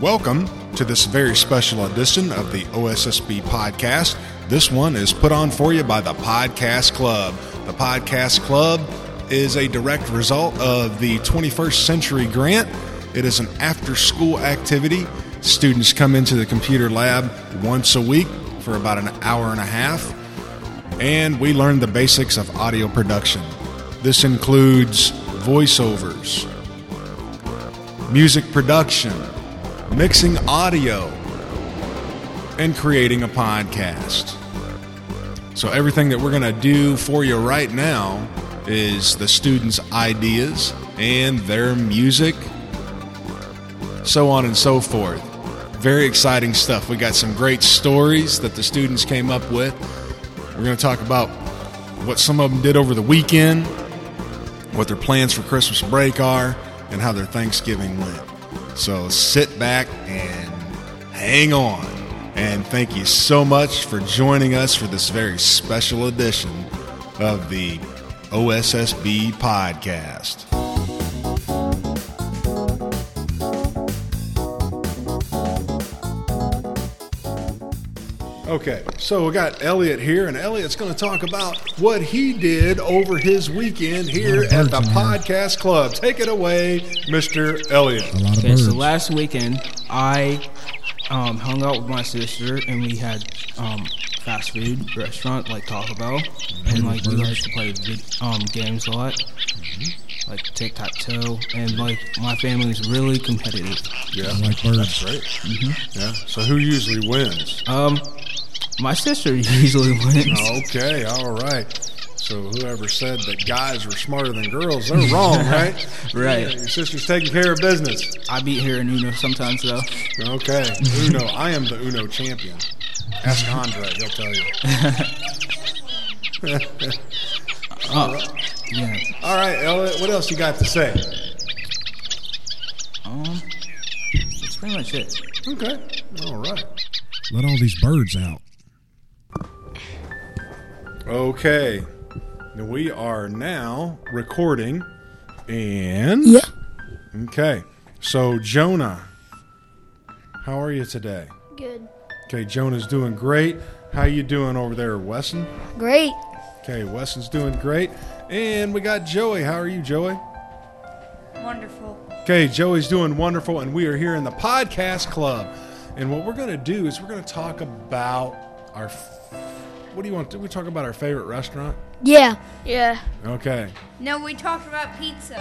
Welcome to this very special edition of the OSSB podcast. This one is put on for you by the Podcast Club. The Podcast Club is a direct result of the 21st Century Grant. It is an after school activity. Students come into the computer lab once a week for about an hour and a half, and we learn the basics of audio production. This includes voiceovers, music production, mixing audio, and creating a podcast. So, everything that we're going to do for you right now is the students' ideas and their music, so on and so forth. Very exciting stuff. We got some great stories that the students came up with. We're going to talk about what some of them did over the weekend, what their plans for Christmas break are, and how their Thanksgiving went. So sit back and hang on. And thank you so much for joining us for this very special edition of the OSSB podcast. Okay, so we got Elliot here, and Elliot's going to talk about what he did over his weekend here at the in here. Podcast Club. Take it away, Mr. Elliot. A lot of Okay, birds. so last weekend I um, hung out with my sister and we had um, fast food restaurant like Taco Bell, and like we like to play vid- um, games a lot, like tic tac toe, and like my family is really competitive. Yeah, I like birds. that's right. Yeah. So who usually wins? Um, my sister usually wins. Okay, all right. So whoever said that guys were smarter than girls, they're wrong, right? Right. Yeah, your sister's taking care of business. I beat her in Uno sometimes though. Okay. Uno. I am the Uno champion. Ask Andre, he'll tell you. Oh, yeah. All right, Elliot, what else you got to say? Um, that's pretty much it. Okay. All right. Let all these birds out. Okay. We are now recording and Yeah. Okay. So Jonah, how are you today? Good. Okay, Jonah's doing great. How you doing over there, Wesson? Great. Okay, Wesson's doing great. And we got Joey. How are you, Joey? Wonderful. Okay, Joey's doing wonderful, and we are here in the podcast club. And what we're going to do is we're going to talk about our. What do you want to? We talk about our favorite restaurant. Yeah. Yeah. Okay. No, we talked about pizza.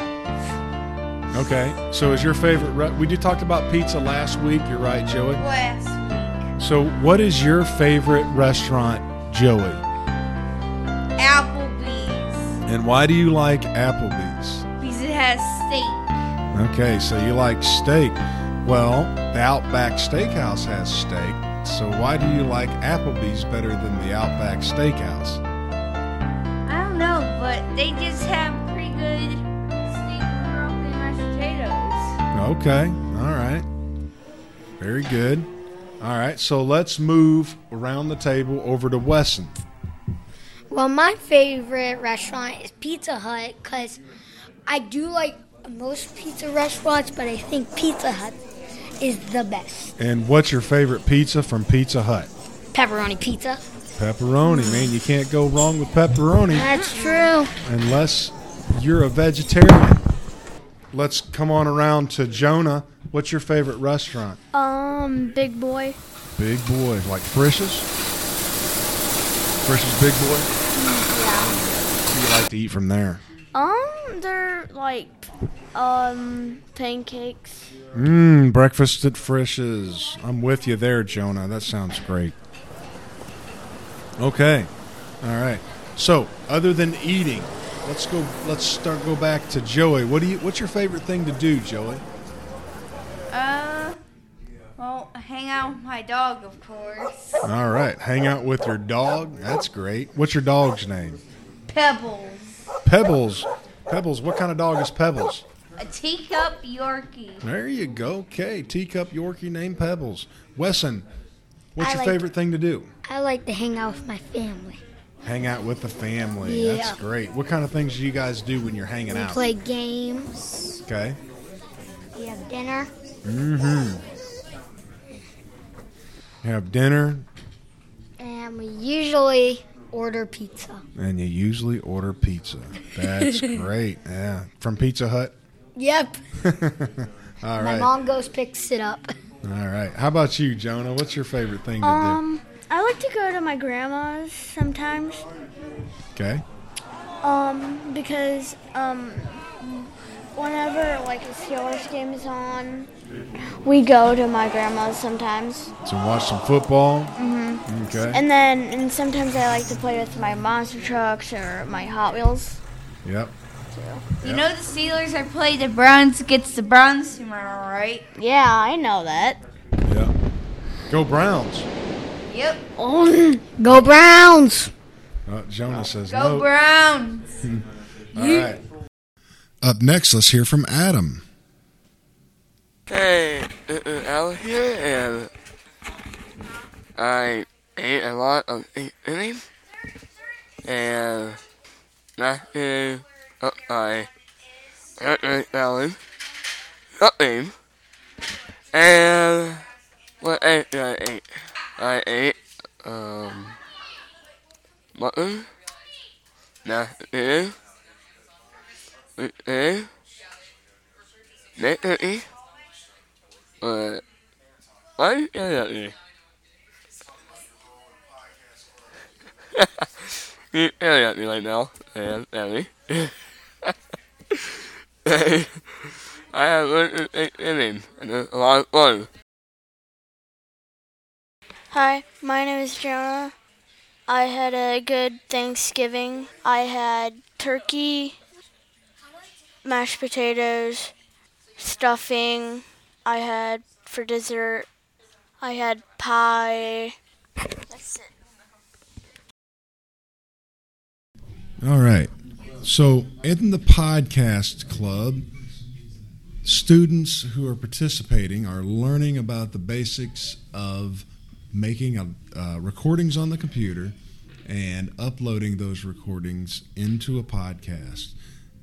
Okay. So, is your favorite? Re- we did talked about pizza last week. You're right, Joey. Last week. So, what is your favorite restaurant, Joey? Applebee's And why do you like Applebee's? because it has steak. Okay, so you like steak. Well, the Outback Steakhouse has steak. So why do you like Applebee's better than the Outback Steakhouse? I don't know, but they just have pretty good steak broccoli and mashed potatoes. Okay, all right. Very good. All right, so let's move around the table over to Wesson. Well, my favorite restaurant is Pizza Hut because I do like most pizza restaurants, but I think Pizza Hut is the best. And what's your favorite pizza from Pizza Hut? Pepperoni pizza. Pepperoni, man. You can't go wrong with pepperoni. That's true. unless you're a vegetarian. Let's come on around to Jonah. What's your favorite restaurant? Um, Big Boy. Big Boy, like Frisch's. Frisch's Big Boy. Yeah. What do you like to eat from there? Um, they're like um pancakes. Mmm, breakfast at Frisch's. I'm with you there, Jonah. That sounds great. Okay, all right. So, other than eating, let's go. Let's start. Go back to Joey. What do you? What's your favorite thing to do, Joey? Uh, well, hang out with my dog, of course. All right, hang out with your dog. That's great. What's your dog's name? Pebbles. Pebbles. Pebbles. What kind of dog is Pebbles? A teacup Yorkie. There you go. Okay, teacup Yorkie named Pebbles. Wesson, what's I your like- favorite thing to do? I like to hang out with my family. Hang out with the family. That's great. What kind of things do you guys do when you're hanging We out? play games. Okay. We have dinner. Mm-hmm. have dinner, And we usually order pizza. and you usually order pizza. That's great. Yeah, from Pizza Hut. Yep. All My right. mom goes picks it up. All right. How about you, Jonah? What's your favorite thing to do? Um, I like to go to my grandma's sometimes. Okay. Um, because um, whenever like a Steelers game is on, we go to my grandma's sometimes. So watch some football. Mm-hmm. Okay. And then and sometimes I like to play with my monster trucks or my Hot Wheels. yep. You know the Steelers are playing the Browns against the Browns tomorrow, right? Yeah, I know that. Yep. Go Browns. Yep. Go Browns! Uh, Jonah says Go no. Browns. All right. Up next, let's hear from Adam. Hey, uh, uh, Al here, and I ate a lot of eating, and that is I ate a salad, nothing, and what else I eat? I ate, um, mutton, that is, is, Nathan, but why yelling at me? You're at me right now, and Ellie. I have learned inning, and it's a lot of fun. Hi, my name is Jonah. I had a good Thanksgiving. I had turkey, mashed potatoes, stuffing. I had for dessert. I had pie. That's it. All right. So, in the podcast club, students who are participating are learning about the basics of making a, uh, recordings on the computer and uploading those recordings into a podcast.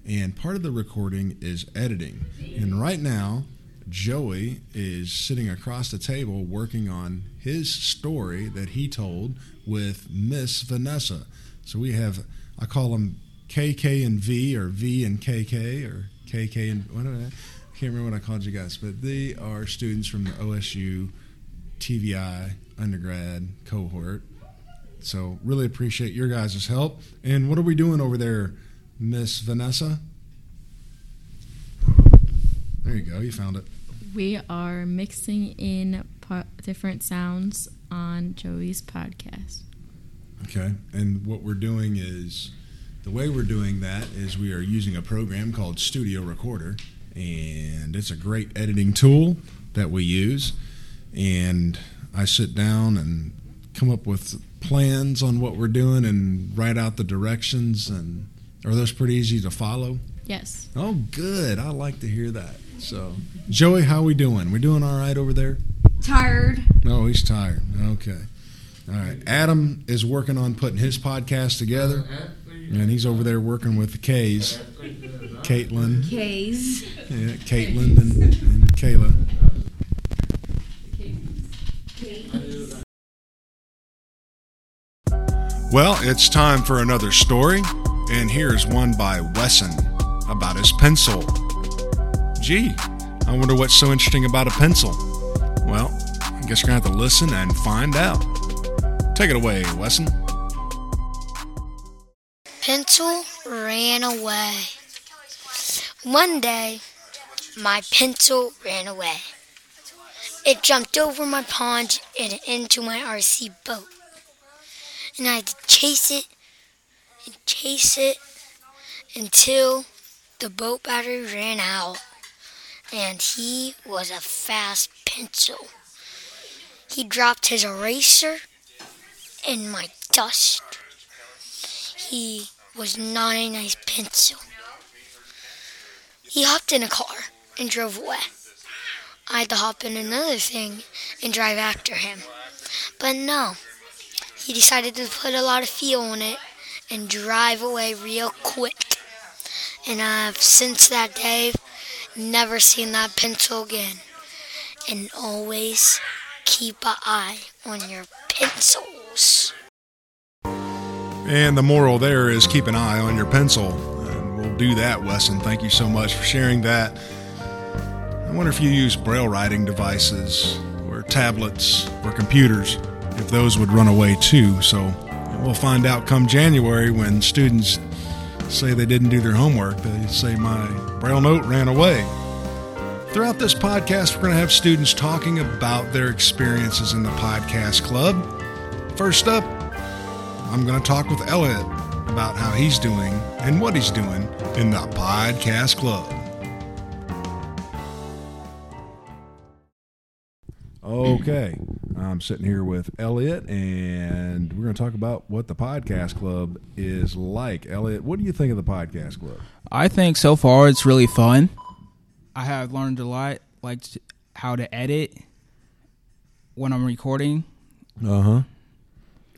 And part of the recording is editing. And right now, Joey is sitting across the table working on his story that he told with Miss Vanessa. So we have, I call them KK and V, or V and KK, or KK and what I, I can't remember what I called you guys, but they are students from the OSU TVI undergrad cohort. So really appreciate your guys' help. And what are we doing over there, Miss Vanessa? There you go. You found it. We are mixing in po- different sounds on Joey's podcast. Okay. And what we're doing is the way we're doing that is we are using a program called Studio Recorder, and it's a great editing tool that we use. And I sit down and come up with plans on what we're doing and write out the directions. And are those pretty easy to follow? Yes. Oh, good. I like to hear that. So, Joey, how we doing? We doing all right over there? Tired. No, he's tired. Okay. All right. Adam is working on putting his podcast together, and he's over there working with the K's. Caitlin, K's. yeah, Caitlin, and, and Kayla. Well, it's time for another story, and here's one by Wesson about his pencil. Gee, I wonder what's so interesting about a pencil. Well, I guess you're gonna have to listen and find out. Take it away, Wesson. Pencil ran away. One day, my pencil ran away. It jumped over my pond and into my RC boat. And I had to chase it and chase it until the boat battery ran out. And he was a fast pencil. He dropped his eraser in my dust. He was not a nice pencil. He hopped in a car and drove away. I had to hop in another thing and drive after him. But no, he decided to put a lot of fuel in it and drive away real quick. And I've since that day never seen that pencil again and always keep an eye on your pencils. And the moral there is keep an eye on your pencil. And we'll do that, Wesson. Thank you so much for sharing that. I wonder if you use braille writing devices or tablets or computers, if those would run away too. So we'll find out come January when students say they didn't do their homework. They say my BrailleNote ran away. Throughout this podcast, we're going to have students talking about their experiences in the podcast club. First up, I'm going to talk with Elliot about how he's doing and what he's doing in the podcast club. Okay, I'm sitting here with Elliot, and we're going to talk about what the podcast club is like. Elliot, what do you think of the podcast club? I think so far it's really fun. I have learned a lot, like how to edit when I'm recording. Uh huh.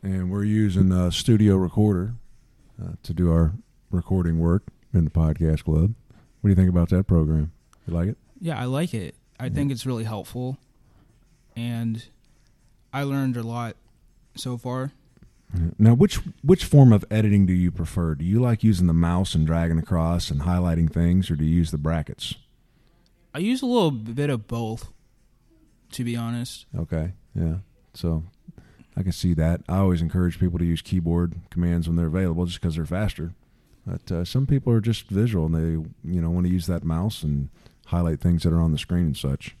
And we're using a studio recorder uh, to do our recording work in the podcast club. What do you think about that program? You like it? Yeah, I like it. I think it's really helpful, and I learned a lot so far. Now, which which form of editing do you prefer? Do you like using the mouse and dragging across and highlighting things, or do you use the brackets? I use a little bit of both, to be honest. Okay, yeah. So I can see that. I always encourage people to use keyboard commands when they're available, just because they're faster. But uh, some people are just visual and they, you know, want to use that mouse and highlight things that are on the screen and such.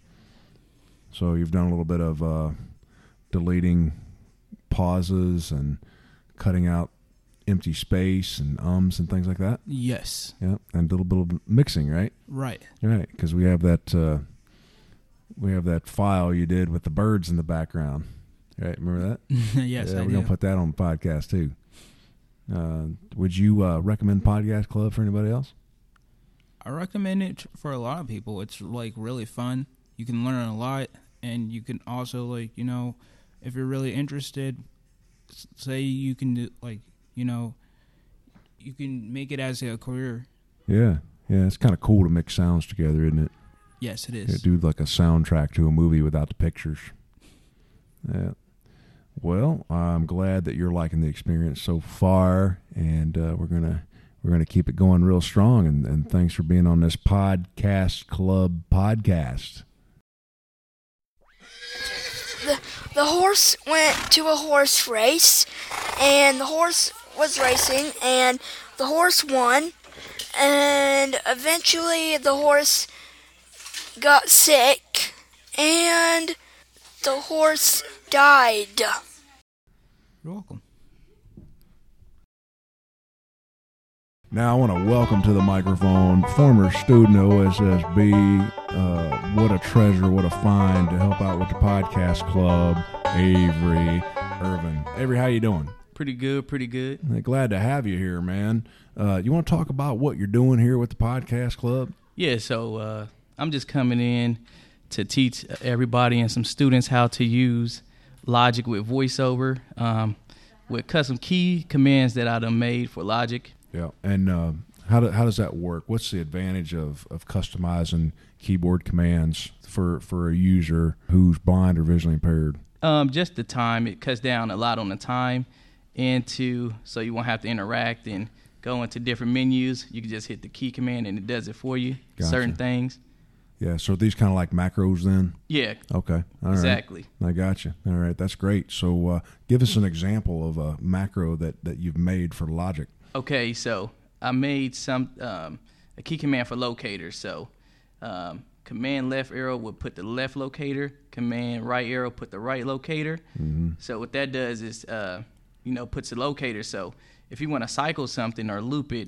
So you've done a little bit of uh, deleting pauses and cutting out empty space and ums and things like that. Yes, Yeah, and a little bit of mixing, right? right. Right, because we have that uh, we have that file you did with the birds in the background. Right, remember that? yes, yeah, I we're do. gonna put that on the podcast too. Uh, would you uh, recommend Podcast Club for anybody else? I recommend it for a lot of people. It's like really fun. You can learn a lot, and you can also like you know, if you're really interested, say you can do like you know, you can make it as a career. Yeah, yeah, it's kind of cool to mix sounds together, isn't it? Yes, it is. Yeah, do like a soundtrack to a movie without the pictures. Yeah. Well, I'm glad that you're liking the experience so far, and uh, we're gonna we're gonna keep it going real strong. And, and thanks for being on this podcast club podcast. The horse went to a horse race and the horse was racing and the horse won and eventually the horse got sick and the horse died You're welcome. Now I want to welcome to the microphone former student of OSSB. Uh, what a treasure, what a find to help out with the podcast club, Avery Irvin. Avery, how you doing? Pretty good, pretty good. Glad to have you here, man. Uh, you want to talk about what you're doing here with the podcast club? Yeah, so uh, I'm just coming in to teach everybody and some students how to use Logic with VoiceOver, um, with custom key commands that I done made for Logic. Yeah. And uh, how do, how does that work? What's the advantage of, of customizing keyboard commands for for a user who's blind or visually impaired? Um, just the time it cuts down a lot on the time, and to so you won't have to interact and go into different menus. You can just hit the key command and it does it for you. Gotcha. Certain things. Yeah. So these kind of like macros then? Yeah, Okay. All right. exactly. I got you. All right, that's great. So, uh, give us an example of a macro that, that you've made for Logic. Okay, so I made some um, a key command for locator. So um, command left arrow would put the left locator. Command right arrow put the right locator. So what that does is, uh, you know, puts the locator. So if you want to cycle something or loop it,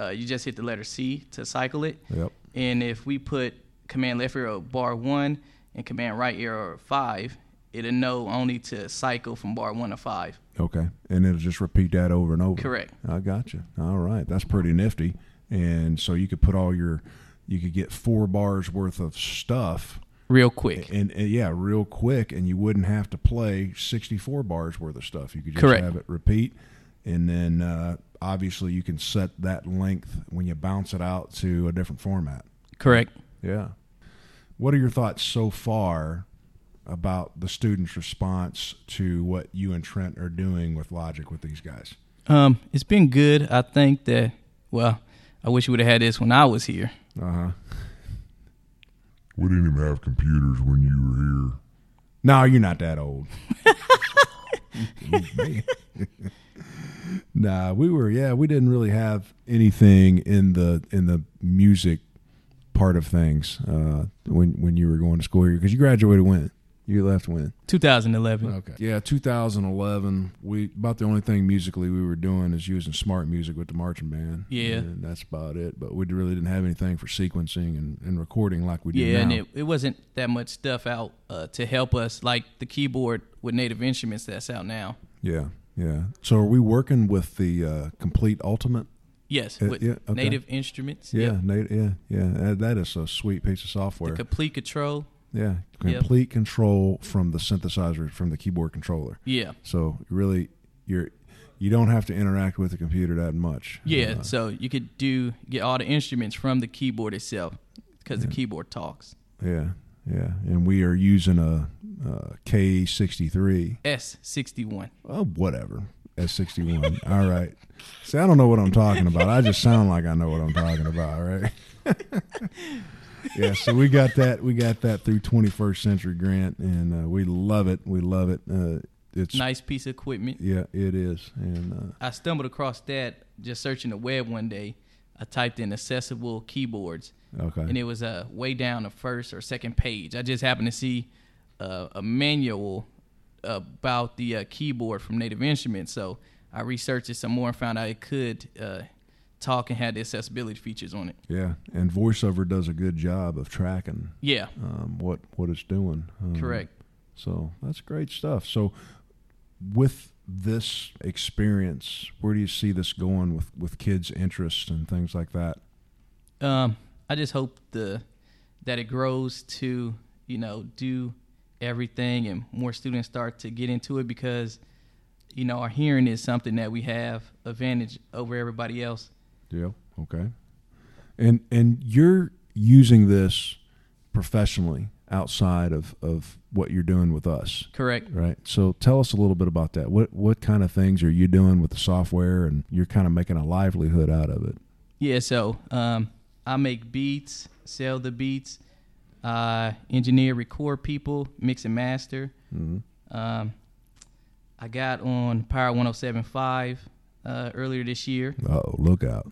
uh, you just hit the letter C to cycle it. Yep. And if we put command left arrow bar one and command right arrow five, it'll know only to cycle from bar one to five. Okay, and it'll just repeat that over and over. Correct. I got you. All right, that's pretty nifty. And so you could put all your, you could get four bars worth of stuff, Real quick. and, and yeah, real quick, and you wouldn't have to play sixty-four bars worth of stuff. You could just Correct. have it repeat, and then uh, obviously you can set that length when you bounce it out to a different format. Correct. Yeah. What are your thoughts so far about the students' response to what you and Trent are doing with Logic with these guys? Um, it's been good. I think that. Well, I wish you would have had this when I was here. Uh huh. We didn't even have computers when you were here. No, you're not that old. nah, we were. Yeah, we didn't really have anything in the in the music part of things uh, when when you were going to school here because you graduated when you left when 2011. okay yeah 2011 we about the only thing musically we were doing is using SmartMusic with the marching band Yeah. and that's about it but we really didn't have anything for sequencing and, and recording like we do Yeah, now and it, it wasn't that much stuff out uh, to help us, like the keyboard with Native Instruments that's out now. yeah yeah so are we working with the uh, Komplete Ultimate Yes, Uh, with yeah, okay. Native Instruments. yeah Yep. nat- yeah yeah that, that is a sweet piece of software Komplete Kontrol. Yeah, Yep. Komplete Kontrol from the synthesizer, from the keyboard controller. Yeah. So really, you're you don't have to interact with the computer that much. Yeah, Uh, so you could do get all the instruments from the keyboard itself because the keyboard talks. yeah, yeah. And we are using a, uh K sixty three. S sixty one. Oh, whatever. S sixty one. All right. See, I don't know what I'm talking about. I just sound like I know what I'm talking about, right? yeah. So we got that. We got that through 21st Century Grant, and uh, we love it. We love it. Uh, it's Nice piece of equipment. Yeah, it is. And uh, I stumbled across that just searching the web one day. I typed in accessible keyboards. Okay. And it was uh, way down the first or second page. I just happened to see uh, a manual about the uh, keyboard from Native Instruments. So I researched it some more and found out it could uh, talk and had the accessibility features on it. Yeah, and voiceover does a good job of tracking. Yeah. um, what what it's doing. Um, Correct. So that's great stuff. So with this experience, where do you see this going with with kids' interests and things like that? Um, I just hope the that it grows to you know do everything and more students start to get into it because you know our hearing is something that we have advantage over everybody else. Yeah. Okay. And and you're using this professionally outside of, of what you're doing with us. Correct. Right. So tell us a little bit about that. What what kind of things are you doing with the software and you're kind of making a livelihood out of it? Yeah, so um, I make beats, sell the beats, uh, engineer, record people, mix and master. Mhm. Um, I got on Power 107.5 uh, earlier this year. Oh, look out.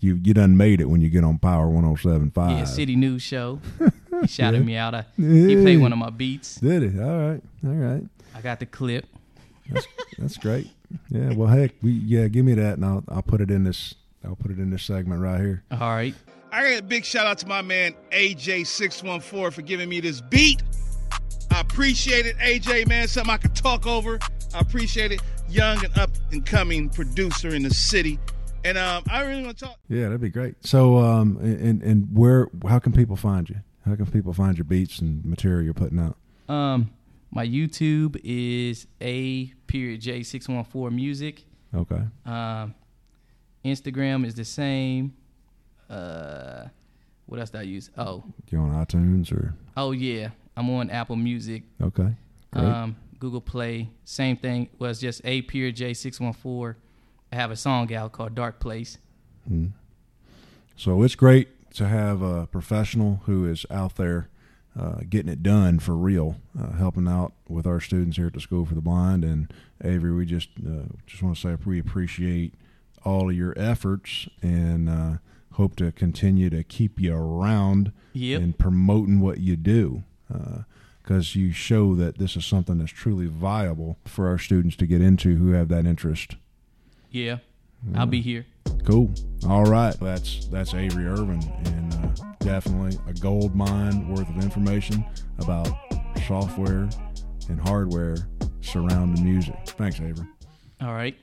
You you done made it when you get on Power 107.5. Yeah, City News Show. he shouted Yeah. me out. I, He played one of my beats. Did it? All right. All right. I got the clip. That's that's great. Yeah, well heck, we yeah, give me that and I'll I'll put it in this I'll put it in this segment right here. All right. I got a big shout out to my man AJ614 for giving me this beat. I appreciate it, AJ, man. Something I could talk over. I appreciate it. Young and up and coming producer in the city. And um, I really want to talk. Yeah, that'd be great. So um and and where how can people find you? How can people find your beats and material you're putting out? Um, my YouTube is a period J six one four music. Okay. Um, Instagram is the same. Uh, what else do I use? Oh, You on iTunes or oh yeah, I'm on Apple Music. Okay. Great. Um, Google Play, same thing. Was just a period J six one four. I have a song out called Dark Place. Mhm. So it's great to have a professional who is out there uh, getting it done for real, uh, helping out with our students here at the School for the Blind. And Avery, we just uh, just want to say we appreciate all of your efforts and uh, hope to continue to keep you around Yep. and promoting what you do. Because you show that this is something that's truly viable for our students to get into who have that interest. Yeah, I'll be here. Cool. All right. That's that's Avery Irvin, and uh, definitely a gold mine worth of information about software and hardware surrounding music. Thanks, Avery. All right.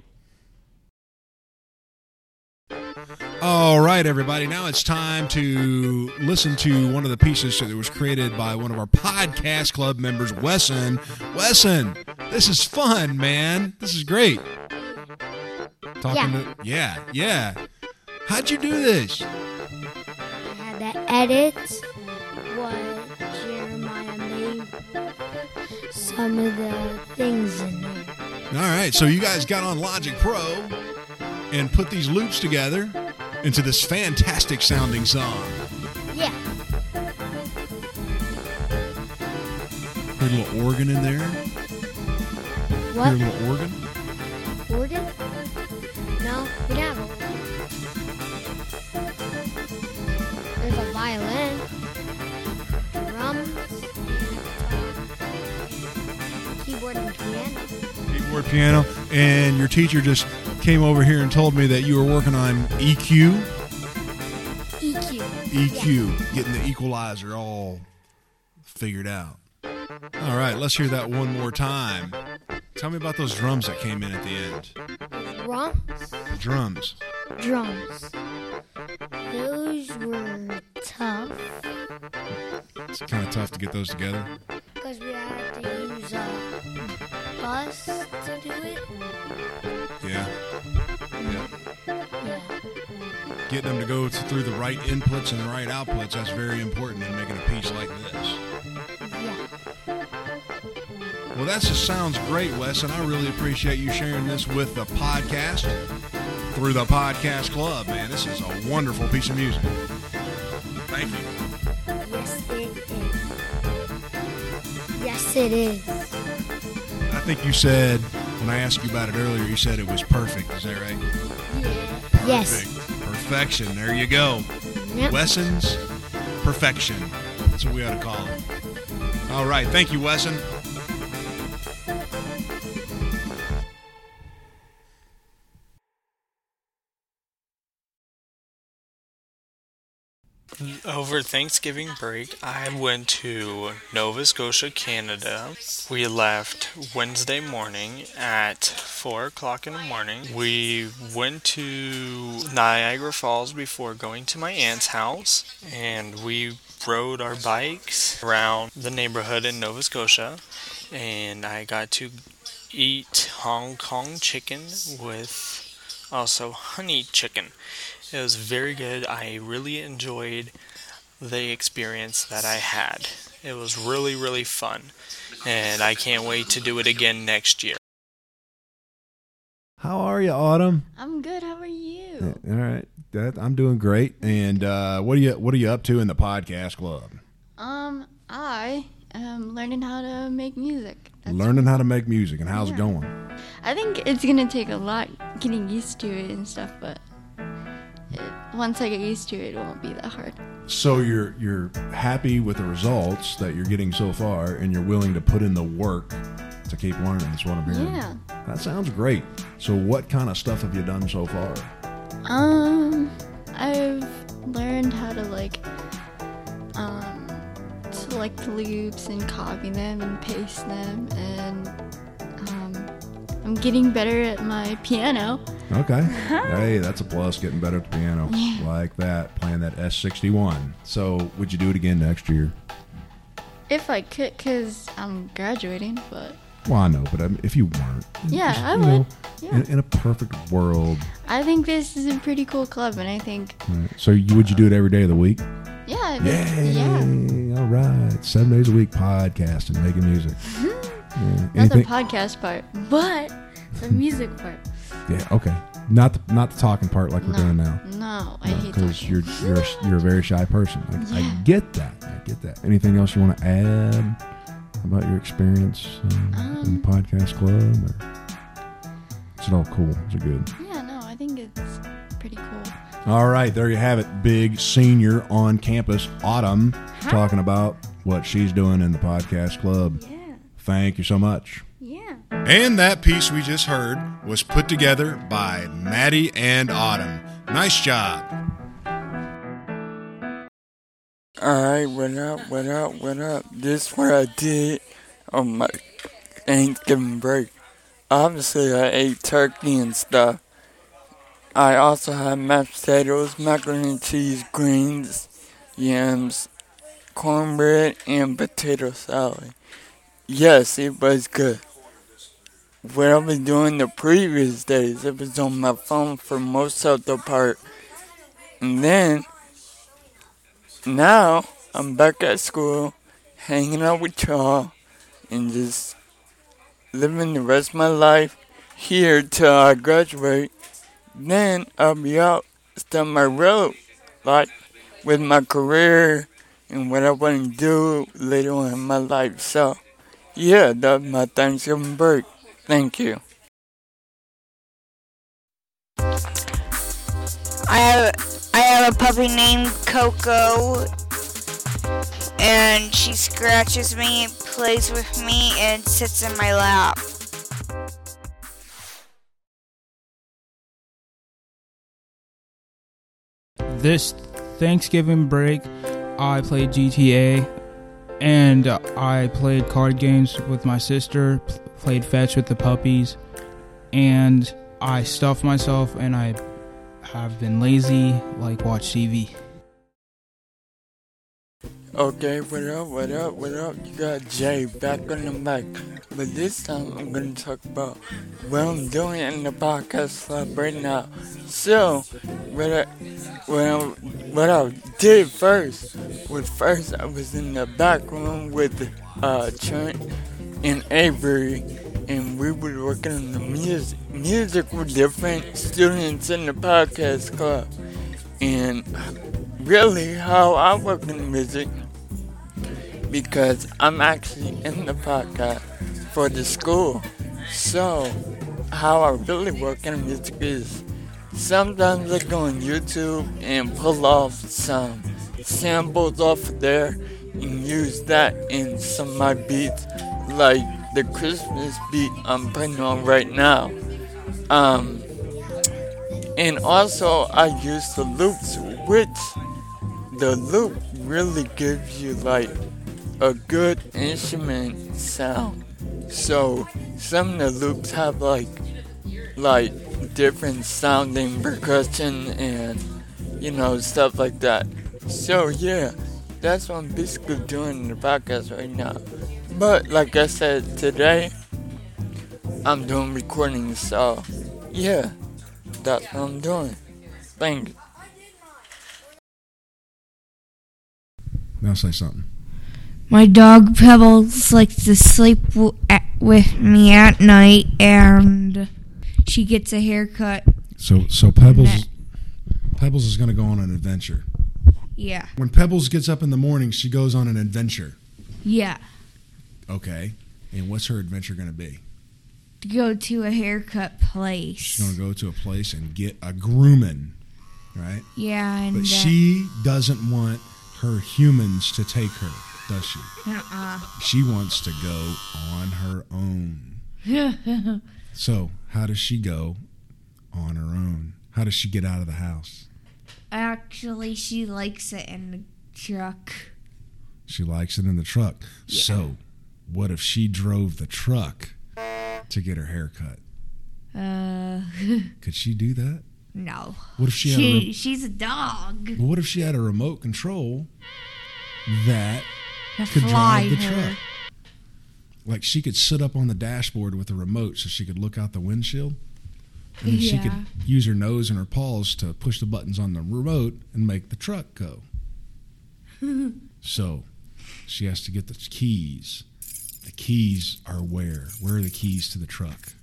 All right, everybody. Now it's time to listen to one of the pieces that was created by one of our podcast club members, Wesson. Wesson, this is fun, man. This is great. Talking Yeah. to yeah, yeah. How'd you do this? I had to edit what Jeremiah made. some of the things in there. All right, so you guys got on Logic Pro and put these loops together into this fantastic sounding song. Yeah. Heard a little organ in there. What? Heard a little. Organ? Violin, drums, keyboard and piano. Keyboard, piano, and your teacher just came over here and told me that you were working on EQ. EQ. EQ, getting the equalizer all figured out. All right, let's hear that one more time. Tell me about those drums that came in at the end. Drums? Drums. Drums. Those kind of tough to get those together. because we had to use a bus to do it. Yeah. Yeah. Yeah. Getting them to go th- through the right inputs and the right outputs, that's very important in making a piece like this. Yeah. Well, that just sounds great, Wes, and I really appreciate you sharing this with the podcast through the Podcast Club, man. This is a wonderful piece of music. Thank you. Yes. Yes, it is. I think you said, when I asked you about it earlier, you said it was perfect. Is that right? Yes. Perfect. Perfection. There you go. Yep. Wesson's perfection. That's what we ought to call it. All right. Thank you, Wesson. Over Thanksgiving break, I went to Nova Scotia, Canada. We left Wednesday morning at 4 o'clock in the morning. We went to Niagara Falls before going to my aunt's house, and we rode our bikes around the neighborhood in Nova Scotia. And I got to eat Hong Kong chicken with also honey chicken. It was very good. I really enjoyed the experience that I had. It was really, really fun. And I can't wait to do it again next year. How are you, Autumn? I'm good. How are you? All right. That, I'm doing great. And uh, what are you What are you up to in the podcast club? Um, I am learning how to make music. Learning how to make music, and how's it going? I think it's gonna take a lot getting used to it and stuff, but it, once I get used to it, it won't be that hard. So you're you're happy with the results that you're getting so far, and you're willing to put in the work to keep learning. That's what I'm hearing. Yeah. That sounds great. So what kind of stuff have you done so far? Um, I've learned how to like um select loops and copy them and paste them, and I'm getting better at my piano. Okay. hey, that's a plus. Getting better at the piano, Yeah. like that. Playing that S61. So would you do it again next year? If I could, cause I'm graduating, but Well, I know, but um, if you weren't, Yeah, just, I would. know, Yeah. in, in a perfect world. I think this is a pretty cool club, and I think Right. So you would you do it every day of the week? yeah, Yay! yeah. All right, seven days a week, podcasting, making music. Yeah. Not the podcast part, but the music part. yeah. Okay. Not the not the talking part like we're doing now. No, I hate because you're you're a, you're a very shy person. I, I get that. I get that. Anything else you want to add about your experience uh, in the podcast club? Or is it all cool? Is it good? Yeah, no, I think it's pretty cool. All right, there you have it. Big senior on campus, Autumn, talking about what she's doing in the podcast club. Yeah. Thank you so much. Yeah. And that piece we just heard was put together by Maddie and Autumn. Nice job. Alright, what up, what up, what up? This is what I did on my Thanksgiving break. Obviously, I ate turkey and stuff. I also had mashed potatoes, macaroni and cheese, greens, yams, cornbread, and potato salad. Yes, it was good. What I was doing the previous days, it was on my phone for most of the part. And then, now I'm back at school, hanging out with y'all, and just living the rest of my life here till I graduate. Then I'll be out, start my road, like with my career and what I want to do later on in my life. So, yeah, that's my Thanksgiving break. Thank you. I have I have a puppy named Coco, and she scratches me, plays with me, and sits in my lap. This Thanksgiving break, I played GTA, and I played card games with my sister, played fetch with the puppies, and I stuffed myself, and I have been lazy, like watch TV. Okay, what up, what up, what up? You got Jay back on the mic. But this time I'm gonna talk about what I'm doing in the podcast club right now. So, what I, what I, what I did first was first I was in the back room with uh, Trent and Avery, and we were working on the music, music with different students in the podcast club. And really, how I work in the music because I'm actually in the podcast for the school. So, how I really work in music is sometimes I go on YouTube and pull off some samples off there and use that in some of my beats, like the Christmas beat I'm putting on right now. Um, and also I use the loops, which the loop really gives you like a good instrument sound. So some of the loops have like like different sounding percussion and you know stuff like that. So yeah, that's what I'm basically doing in the podcast right now. But like I said today, I'm doing recordings. So yeah, that's what I'm doing. Thank you. Now say something. My dog Pebbles likes to sleep w- at, with me at night, and she gets a haircut. So so Pebbles Pebbles is going to go on an adventure. Yeah. When Pebbles gets up in the morning, she goes on an adventure. Yeah. Okay. And what's her adventure going to be? To go to a haircut place. She's going to go to a place and get a grooming, right? Yeah, and But uh, she doesn't want her humans to take her, does she? Uh-uh. She wants to go on her own. So, how does she go on her own? How does she get out of the house? Actually, she likes it in the truck. She likes it in the truck. So, what if she drove the truck to get her hair cut? Uh, Could she do that? no. What if she had a she re- she's a dog. What if she had a remote control that Could drive the her. truck? Like she could sit up on the dashboard with the remote so she could look out the windshield. And then she could use her nose and her paws to push the buttons on the remote and make the truck go. So she has to get the keys. The keys are where? Where are the keys to the truck?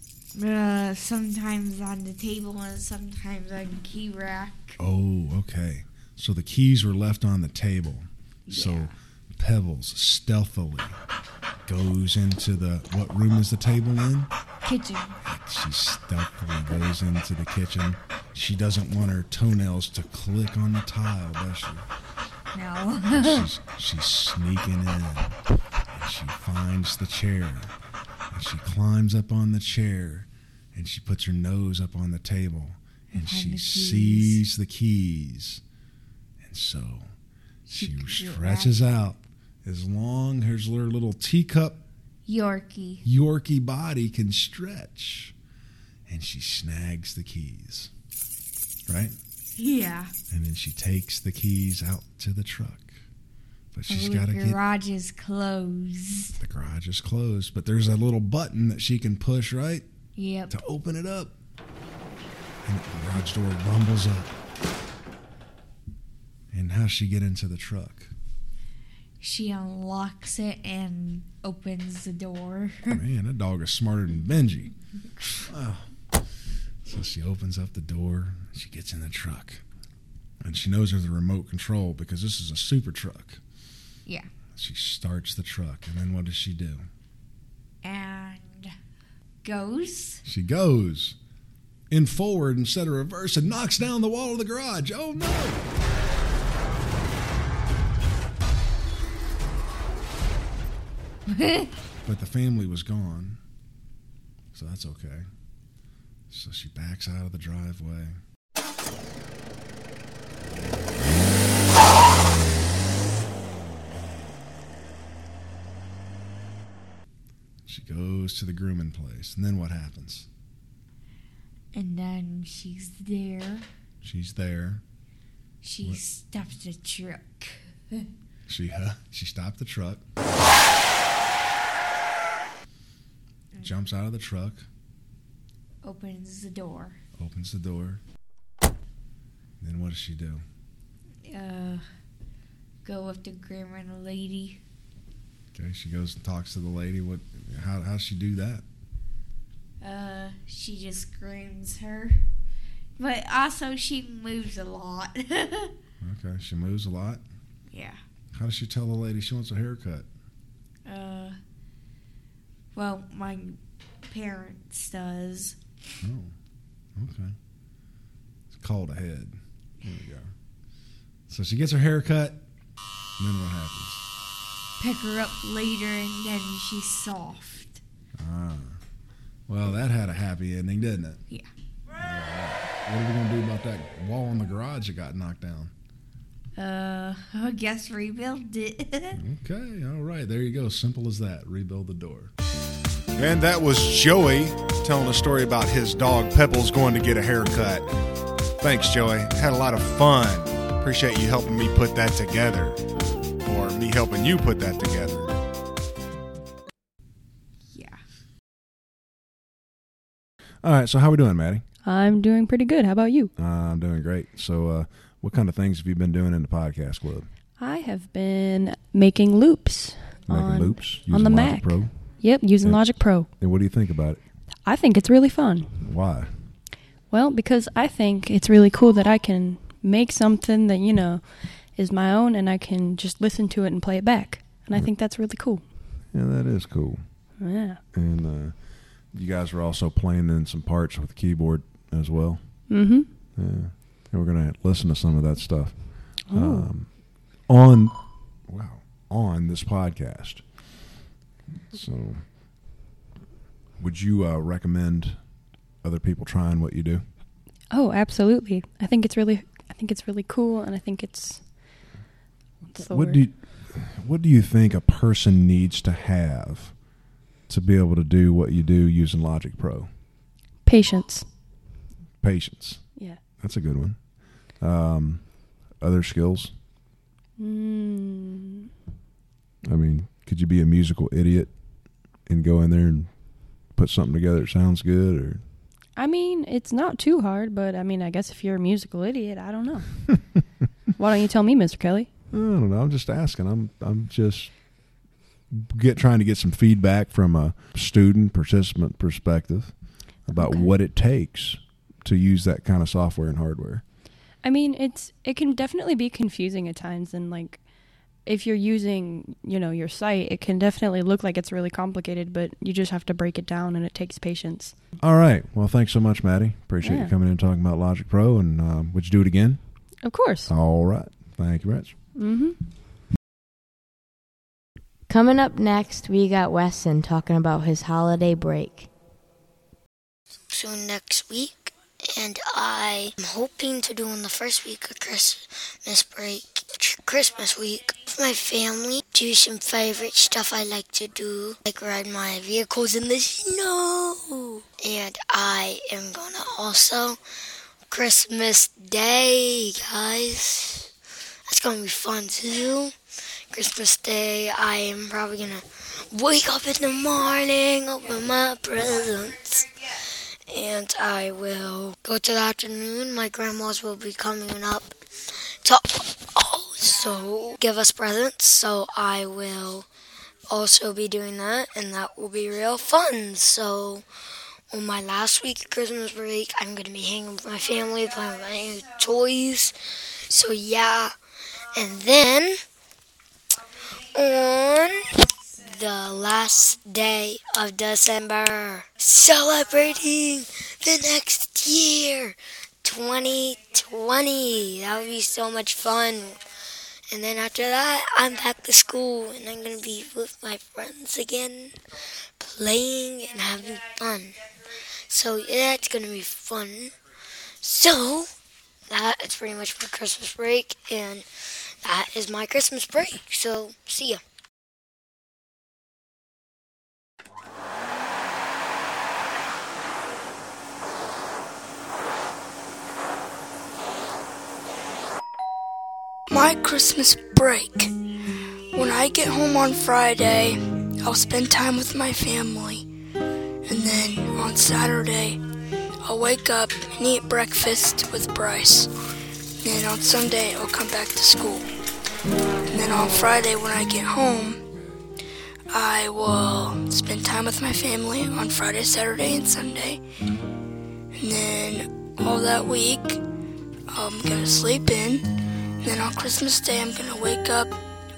Uh, sometimes on the table and sometimes on the key rack. Oh, okay. So the keys were left on the table. So Pebbles stealthily goes into the what room is the table in? Kitchen. She stealthily goes into the kitchen. She doesn't want her toenails to click on the tile, does she? No. she's, she's sneaking in. And she finds the chair. And she climbs up on the chair. And she puts her nose up on the table. And she the sees the keys. And so she stretches out as long as her little teacup Yorkie. Yorkie body can stretch. And she snags the keys. Right? Yeah. And then she takes the keys out to the truck. But she's got to get The garage is closed. the garage is closed. But there's a little button that she can push, right? Yep. To open it up. And the garage door rumbles up. And how's she get into the truck? She unlocks it and opens the door. Man, that dog is smarter than Benji. Wow. So she opens up the door. She gets in the truck, and she knows there's a remote control because this is a super truck. Yeah. She starts the truck, and then what does she do? And goes. She goes in forward instead of reverse and knocks down the wall of the garage. Oh no! but the family was gone, so that's okay. So she backs out of the driveway. She goes to the grooming place, and then what happens? And then she's there. She's there. She What? stops the truck. She uh, she stopped the truck, jumps out of the truck, Opens the door. opens the door. Then what does she do? Uh, go up to grandma and the lady. Okay, she goes and talks to the lady. What? How how does she do that? Uh, she just screams her. But also, she moves a lot. Okay, she moves a lot. yeah. How does she tell the lady she wants a haircut? Well, my parents does. Oh, okay. It's called ahead. There we go. So she gets her haircut, and then what happens? Pick her up later, and then she's soft. Ah, well, that had a happy ending, didn't it? Yeah. What are we gonna do about that wall in the garage that got knocked down? Uh, I guess rebuild it. Okay, all right, there you go. Simple as that. Rebuild the door. And that was Joey telling a story about his dog Pebbles going to get a haircut. Thanks, Joey. Had a lot of fun. Appreciate you helping me put that together, or me helping you put that together. Yeah. All right, so how we doing, Maddie? I'm doing pretty good. How about you? Uh, I'm doing great. So, uh, what kind of things have you been doing in the podcast club? I have been making loops Making on, loops on the Logic Mac. Pro? Yep, using And- Logic Pro. And what do you think about it? I think it's really fun. Why? Well, because I think it's really cool that I can make something that, you know, is my own and I can just listen to it and play it back. And I think that's really cool. Yeah, that is cool. Yeah. And uh, you guys were also playing in some parts with the keyboard as well. Mm hmm. Yeah. And we're gonna listen to some of that stuff Oh. um, on wow on this podcast. So, would you uh, recommend other people trying what you do? Oh, absolutely. I think it's really I think it's really cool and I think it's What word? do you, what do you think a person needs to have to be able to do what you do using Logic Pro? Patience. Patience. Yeah. That's a good one. Um, other skills? Mm, I mean, could you be a musical idiot and go in there and put something together that sounds good or I mean, it's not too hard, but I mean, I guess if you're a musical idiot, I don't know. Why don't you tell me, Mr. Kelly? I don't know. I'm just asking. I'm I'm just get trying to get some feedback from a student participant perspective about what it takes to use that kind of software and hardware. I mean, it's it can definitely be confusing at times, and like if you're using, you know, your site, it can definitely look like it's really complicated, but you just have to break it down, and it takes patience. All right. Well, thanks so much, Maddie. Appreciate Yeah. you coming in and talking about Logic Pro. And um, would you do it again? Of course. All right. Thank you, Rich. Mm-hmm. Coming up next, we got Weston talking about his holiday break. soon next week, and I'm hoping to do in the first week of Christmas break, Christmas week, with my family, do some favorite stuff I like to do, like ride my vehicles in the snow. And I am gonna also Christmas Day, guys. That's gonna be fun too. Christmas Day, I am probably gonna wake up in the morning, open my presents, and I will go to the afternoon. My grandma's will be coming up to also give us presents. So I will also be doing that, and that will be real fun. So on my last week of Christmas break, I'm to be hanging with my family, playing with my new toys. So yeah, and then on the last day of December, celebrating the next year, 2020. That would be so much fun. And then after that, I'm back to school and I'm going to be with my friends again, playing and having fun. So, yeah, it's going to be fun. So, that is pretty much for Christmas break, and that is my Christmas break. So, see ya. My Christmas break. When I get home on Friday, I'll spend time with my family. And then on Saturday, I'll wake up and eat breakfast with Bryce. And then on Sunday, I'll come back to school. And then on Friday, when I get home, I will spend time with my family on Friday, Saturday, and Sunday. And then all that week, I'm gonna sleep in. And then on Christmas Day, I'm gonna wake up,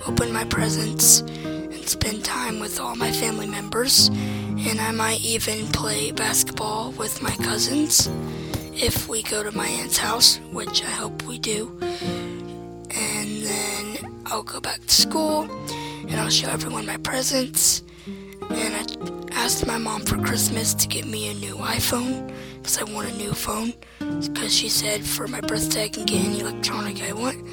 open my presents, and spend time with all my family members. And I might even play basketball with my cousins if we go to my aunt's house, which I hope we do. And then I'll go back to school and I'll show everyone my presents. And I asked my mom for Christmas to get me a new iPhone because I want a new phone. Because she said for my birthday I can get any electronic I want.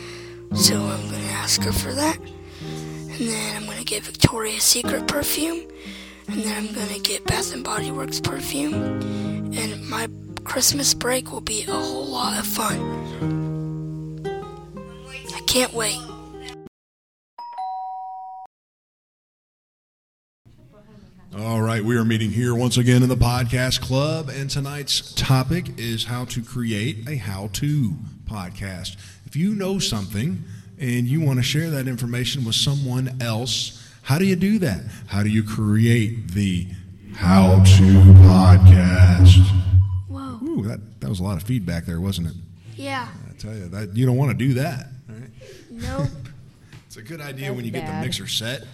So I'm going to ask her for that. And then I'm going to get Victoria's Secret perfume. And then I'm going to get Bath and Body Works perfume. And my Christmas break will be a whole lot of fun. I can't wait. All right, we are meeting here once again in the podcast club, and tonight's topic is how to create a how to podcast. If you know something and you want to share that information with someone else, how do you do that? How do you create the how to podcast? Whoa. Ooh, that, that was a lot of feedback there, wasn't it? Yeah. I tell you, that you don't want to do that. Right? Nope. It's a good idea when you get the mixer set to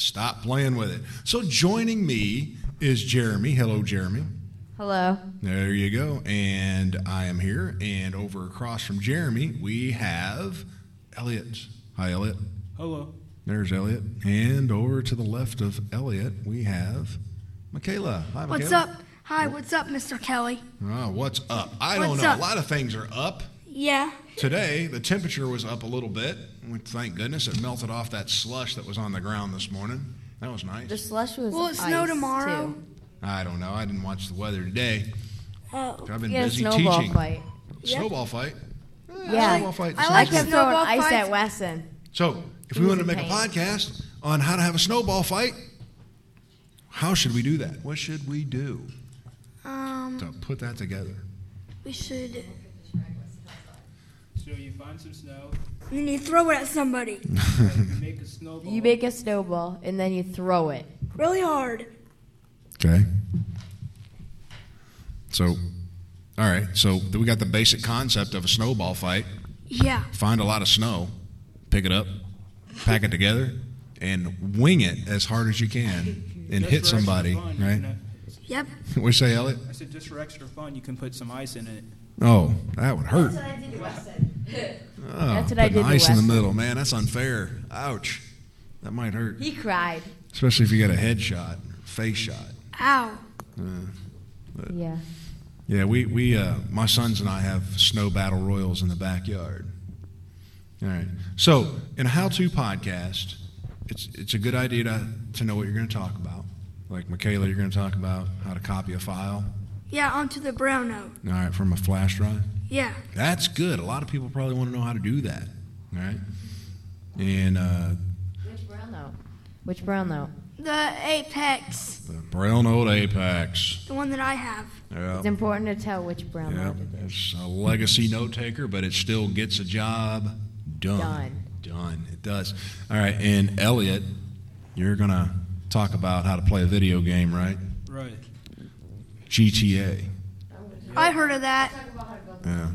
stop playing with it. So joining me is Jeremy. Hello, Jeremy. Hello. There you go. And I am here. And over across from Jeremy, we have Elliot. Hi, Elliot. Hello. There's Elliot. And over to the left of Elliot, we have Michaela. Hi, Michaela. What's up? Hi, what's up, Mr. Kelly? Oh, what's up? I don't What's know. up? A lot of things are up. Yeah. Today, the temperature was up a little bit. Thank goodness it melted off that slush that was on the ground this morning. That was nice. The slush was. Will it snow ice, tomorrow? Too. I don't know. I didn't watch the weather today. Oh. I've been Yeah, busy snowball teaching. fight. Snowball fight. Yeah. Snowball fight. I like good. kept throwing ice fights. at Weston. So, if He we was want to in make a podcast on how to have a snowball fight, how should we do that? What should we do Um, to put that together? we should. So you find some snow, And then you throw it at somebody you make a snowball. You make a snowball and then you throw it. really hard. Okay. So, all right. So we got the basic concept of a snowball fight. Yeah. Find a lot of snow, pick it up, pack it together, and wing it as hard as you can and Just hit somebody. fun, Right? Yep. What you say, Elliot? I said just for extra fun, you can put some ice in it. Oh, that would hurt. I did to Weston. Oh, That's what I putting did to ice in the Weston. middle, man. That's unfair. Ouch. That might hurt, He cried. especially if you get a head shot, face shot. Ow. Uh, but- Yeah. Yeah, we, we uh, my sons and I have snow battle royals in the backyard. All right. So, in a how-to podcast, it's it's a good idea to, to know what you're going to talk about. Like Michaela, you're going to talk about how to copy a file. Yeah, onto the Braille note. All right, from a flash drive. Yeah. That's good. A lot of people probably want to know how to do that. All right. And uh, Which Braille note? Which Braille note? The Apex, the Braille Note Apex. the one that I have. Yeah. It's important to tell which Braille Yeah, note it is. it's a legacy note taker, but it still gets a job done. Done. Done. It does. All right. And Elliot, you're going to talk about how to play a video game, right? Right. GTA. I heard of that. Yeah.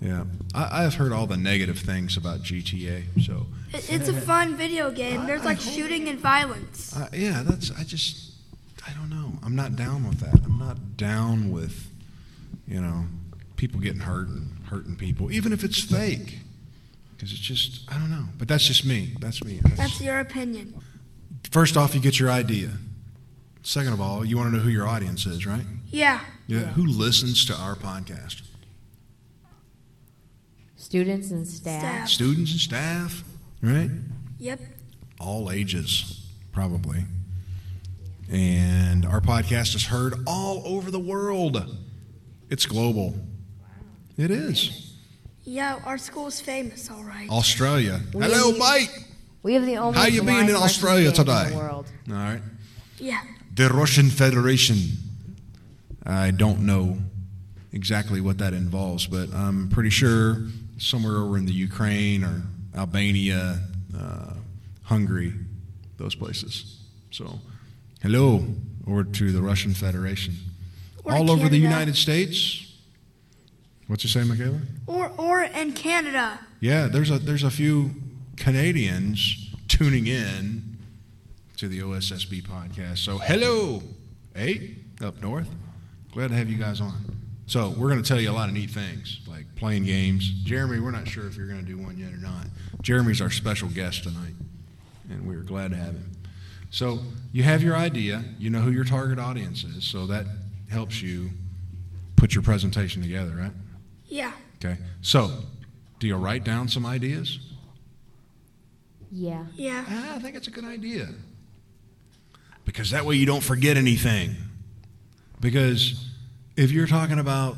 Yeah. I, I've heard all the negative things about GTA. So, It, it's a fun video game. There's like shooting and violence. uh, yeah, that's, I just, I don't know. I'm not down with that. I'm not down with, you know, people getting hurt and hurting people, even if it's fake. Because it's just, I don't know. But that's just me. That's me. That's- That's your opinion. First off, you get your idea. Second of all, you want to know who your audience is, right? Yeah. Yeah. Who listens to our podcast? Students and staff. Students and staff, right? Yep. All ages, probably. And our podcast is heard all over the world. It's global. It is. Yeah, our school's famous, all right. Australia. We Hello, have- Mike. We have the only How you being in Australia game in today? the world. All right. Yeah. The Russian Federation. I don't know exactly what that involves, but I'm pretty sure somewhere over in the Ukraine or Albania, uh, Hungary, those places. So, hello over to the Russian Federation. Or All over the United States. What's you say, Michaela? Or or in Canada. Yeah, there's a there's a few Canadians tuning in to the OSSB podcast. So hello, hey, up north. Glad to have you guys on. So we're going to tell you a lot of neat things, like playing games. Jeremy, we're not sure if you're going to do one yet or not. Jeremy's our special guest tonight, and we're glad to have him. So you have your idea, you know who your target audience is, so that helps you put your presentation together, right? Yeah. Okay. So, do you write down some ideas? Yeah. Yeah. Ah, I think it's a good idea. Because that way you don't forget anything. Because if you're talking about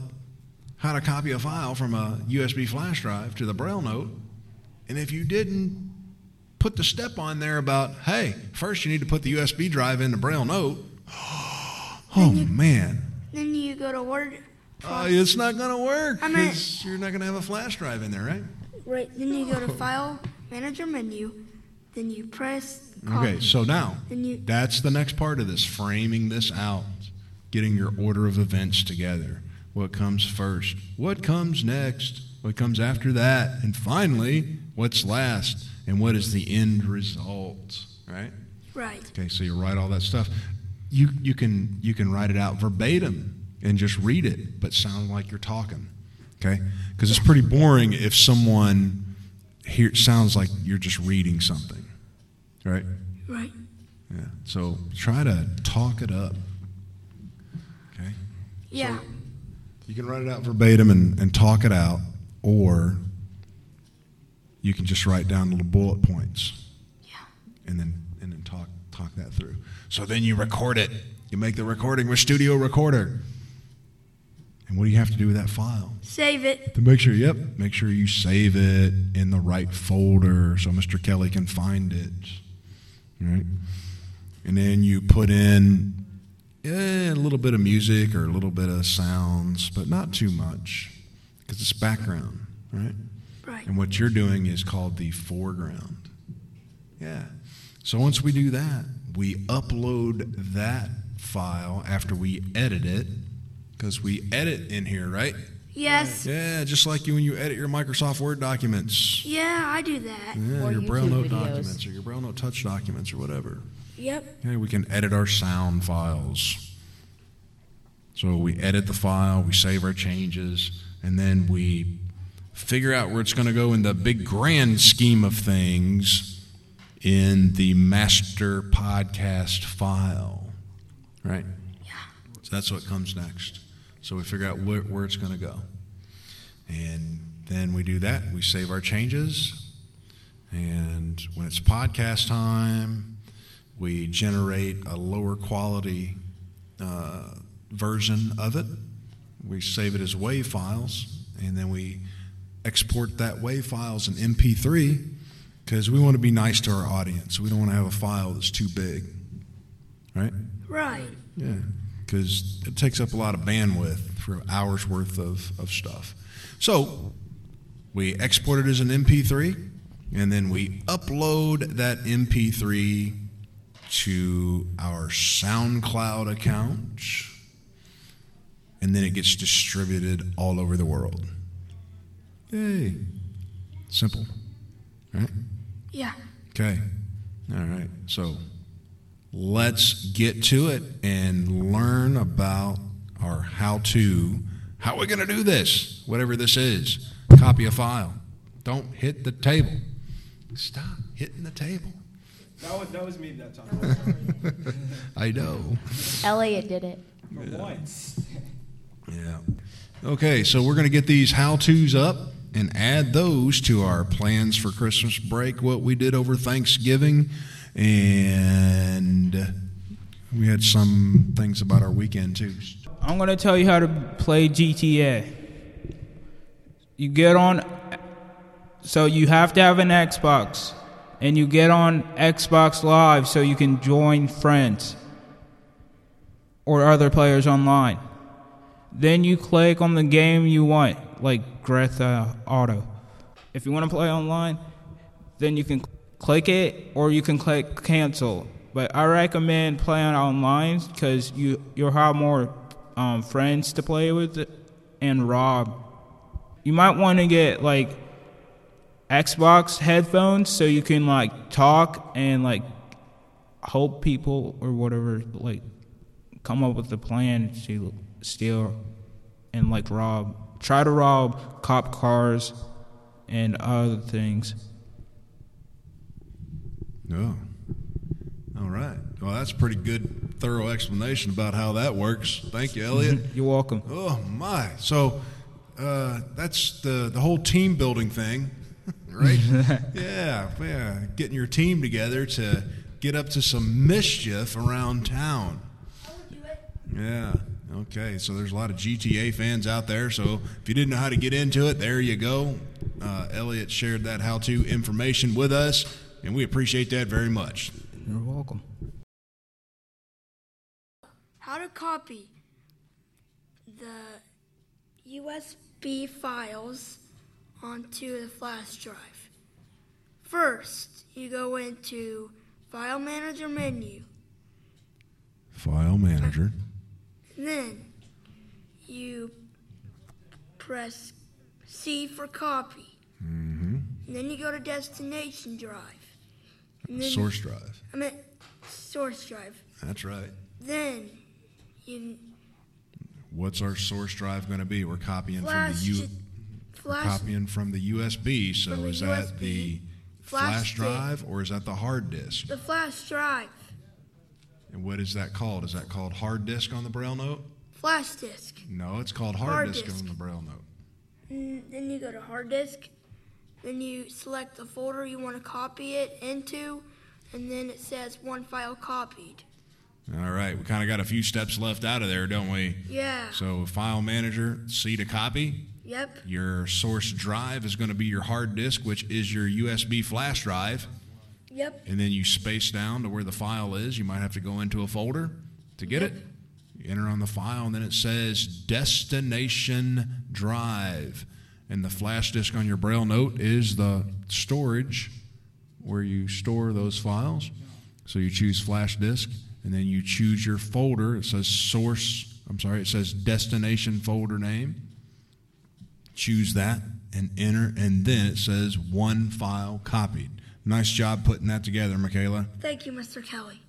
how to copy a file from a USB flash drive to the Braille note, and if you didn't put the step on there about, hey, first you need to put the USB drive in the Braille note, oh man, Then you go to Word. uh, it's not going to work because you're not going to have a flash drive in there, right? Right. Then you go to File, Manager menu. Then you press. Okay, so now that's the next part of this framing this out, getting your order of events together. What comes first? What comes next? What comes after that? And finally, what's last? And what is the end result? Right? Right. Okay, so you write all that stuff. You you can you can write it out verbatim and just read it, but sound like you're talking. Okay? Because it's pretty boring if someone here sounds like you're just reading something. Right? Right. Yeah. So try to talk it up. Okay? Yeah. You can write it out verbatim and, and talk it out, or you can just write down little bullet points. Yeah. And then and then talk talk that through. So then you record it. You make the recording with Studio Recorder. And what do you have to do with that file? Save it. To make sure, yep, make sure you save it in the right folder so Mr. Kelly can find it. Right? And then you put in eh, a little bit of music or a little bit of sounds, but not too much because it's background, right? Right. And what you're doing is called the foreground. Yeah. So once we do that, we upload that file after we edit it because we edit in here, right? Yes. Yeah, just like you when you edit your Microsoft Word documents. Yeah, I do that. Yeah, Or your Braille Note videos. documents or your Braille Note Touch documents or whatever. Yep. Okay, we can edit our sound files. So we edit the file, we save our changes, and then we figure out where it's going to go in the big grand scheme of things in the master podcast file. Right? Yeah. So that's what comes next. So we figure out where, where it's going to go. And then we do that. We save our changes. And when it's podcast time, we generate a lower quality uh, version of it. We save it as WAV files, and then we export that WAV files in MP3 because we want to be nice to our audience. We don't want to have a file that's too big, right? Right. Yeah, because it takes up a lot of bandwidth for hours worth of, of stuff. So we export it as an MP3, and then we upload that MP3 to our SoundCloud account, and then it gets distributed all over the world. Yay. Simple. Right? Yeah. Okay. All right. So let's get to it and learn about our how to. How are we going to do this? Whatever this is. Copy a file. Don't hit the table. Stop hitting the table. That was, that was me that time. I know. Elliot did it. For once. Yeah. Okay, so we're going to get these how to's up and add those to our plans for Christmas break, what we did over Thanksgiving, and we had some things about our weekend too. I'm gonna tell you how to play GTA. You get on, so you have to have an Xbox, and you get on Xbox Live so you can join friends or other players online. Then you click on the game you want, like Theft Auto. If you want to play online, then you can click it or you can click cancel. But I recommend playing online because you you'll have more um, friends to play with and rob. You might want to get like Xbox headphones so you can like talk and like hope people or whatever like come up with a plan to steal and like rob. Try to rob cop cars and other things. Oh. All right. Well, that's a pretty good, thorough explanation about how that works. Thank you, Elliot. You're welcome. Oh my! So uh, that's the the whole team building thing, right? yeah, yeah. Getting your team together to get up to some mischief around town. Yeah. Okay. So there's a lot of GTA fans out there. So if you didn't know how to get into it, there you go. Uh, Elliot shared that how-to information with us, and we appreciate that very much. You're welcome. How to copy the USB files onto the flash drive. First, you go into File Manager menu. File manager. Then you press C for copy. Mm-hmm. And then you go to destination drive. Source drive. I meant source drive. That's right. Then you What's our source drive going to be? We're copying from the U. flash- copying from the USB. So the is that the flash flash drive or is that the hard disk? the flash drive, And what is that called? Is that called hard disk on the Braille note? flash disk. No, it's called hard, Hard disk, disk. on the Braille note. And then you go to hard disk. Then you select the folder you want to copy it into, and then it says one file copied. All right, we kind of got a few steps left out of there, don't we? Yeah. So file manager, C to copy. Yep. Your source drive is going to be your hard disk, which is your USB flash drive. Yep. And then you space down to where the file is. You might have to go into a folder to get it. You enter on the file, and then it says destination drive. And the flash disk on your Braille note is the storage where you store those files. So you choose flash disk, and then you choose your folder. It says source, I'm sorry, it says destination folder name. Choose that and enter, and then it says one file copied. Nice job putting that together, Michaela. Thank you, Mr. Kelly.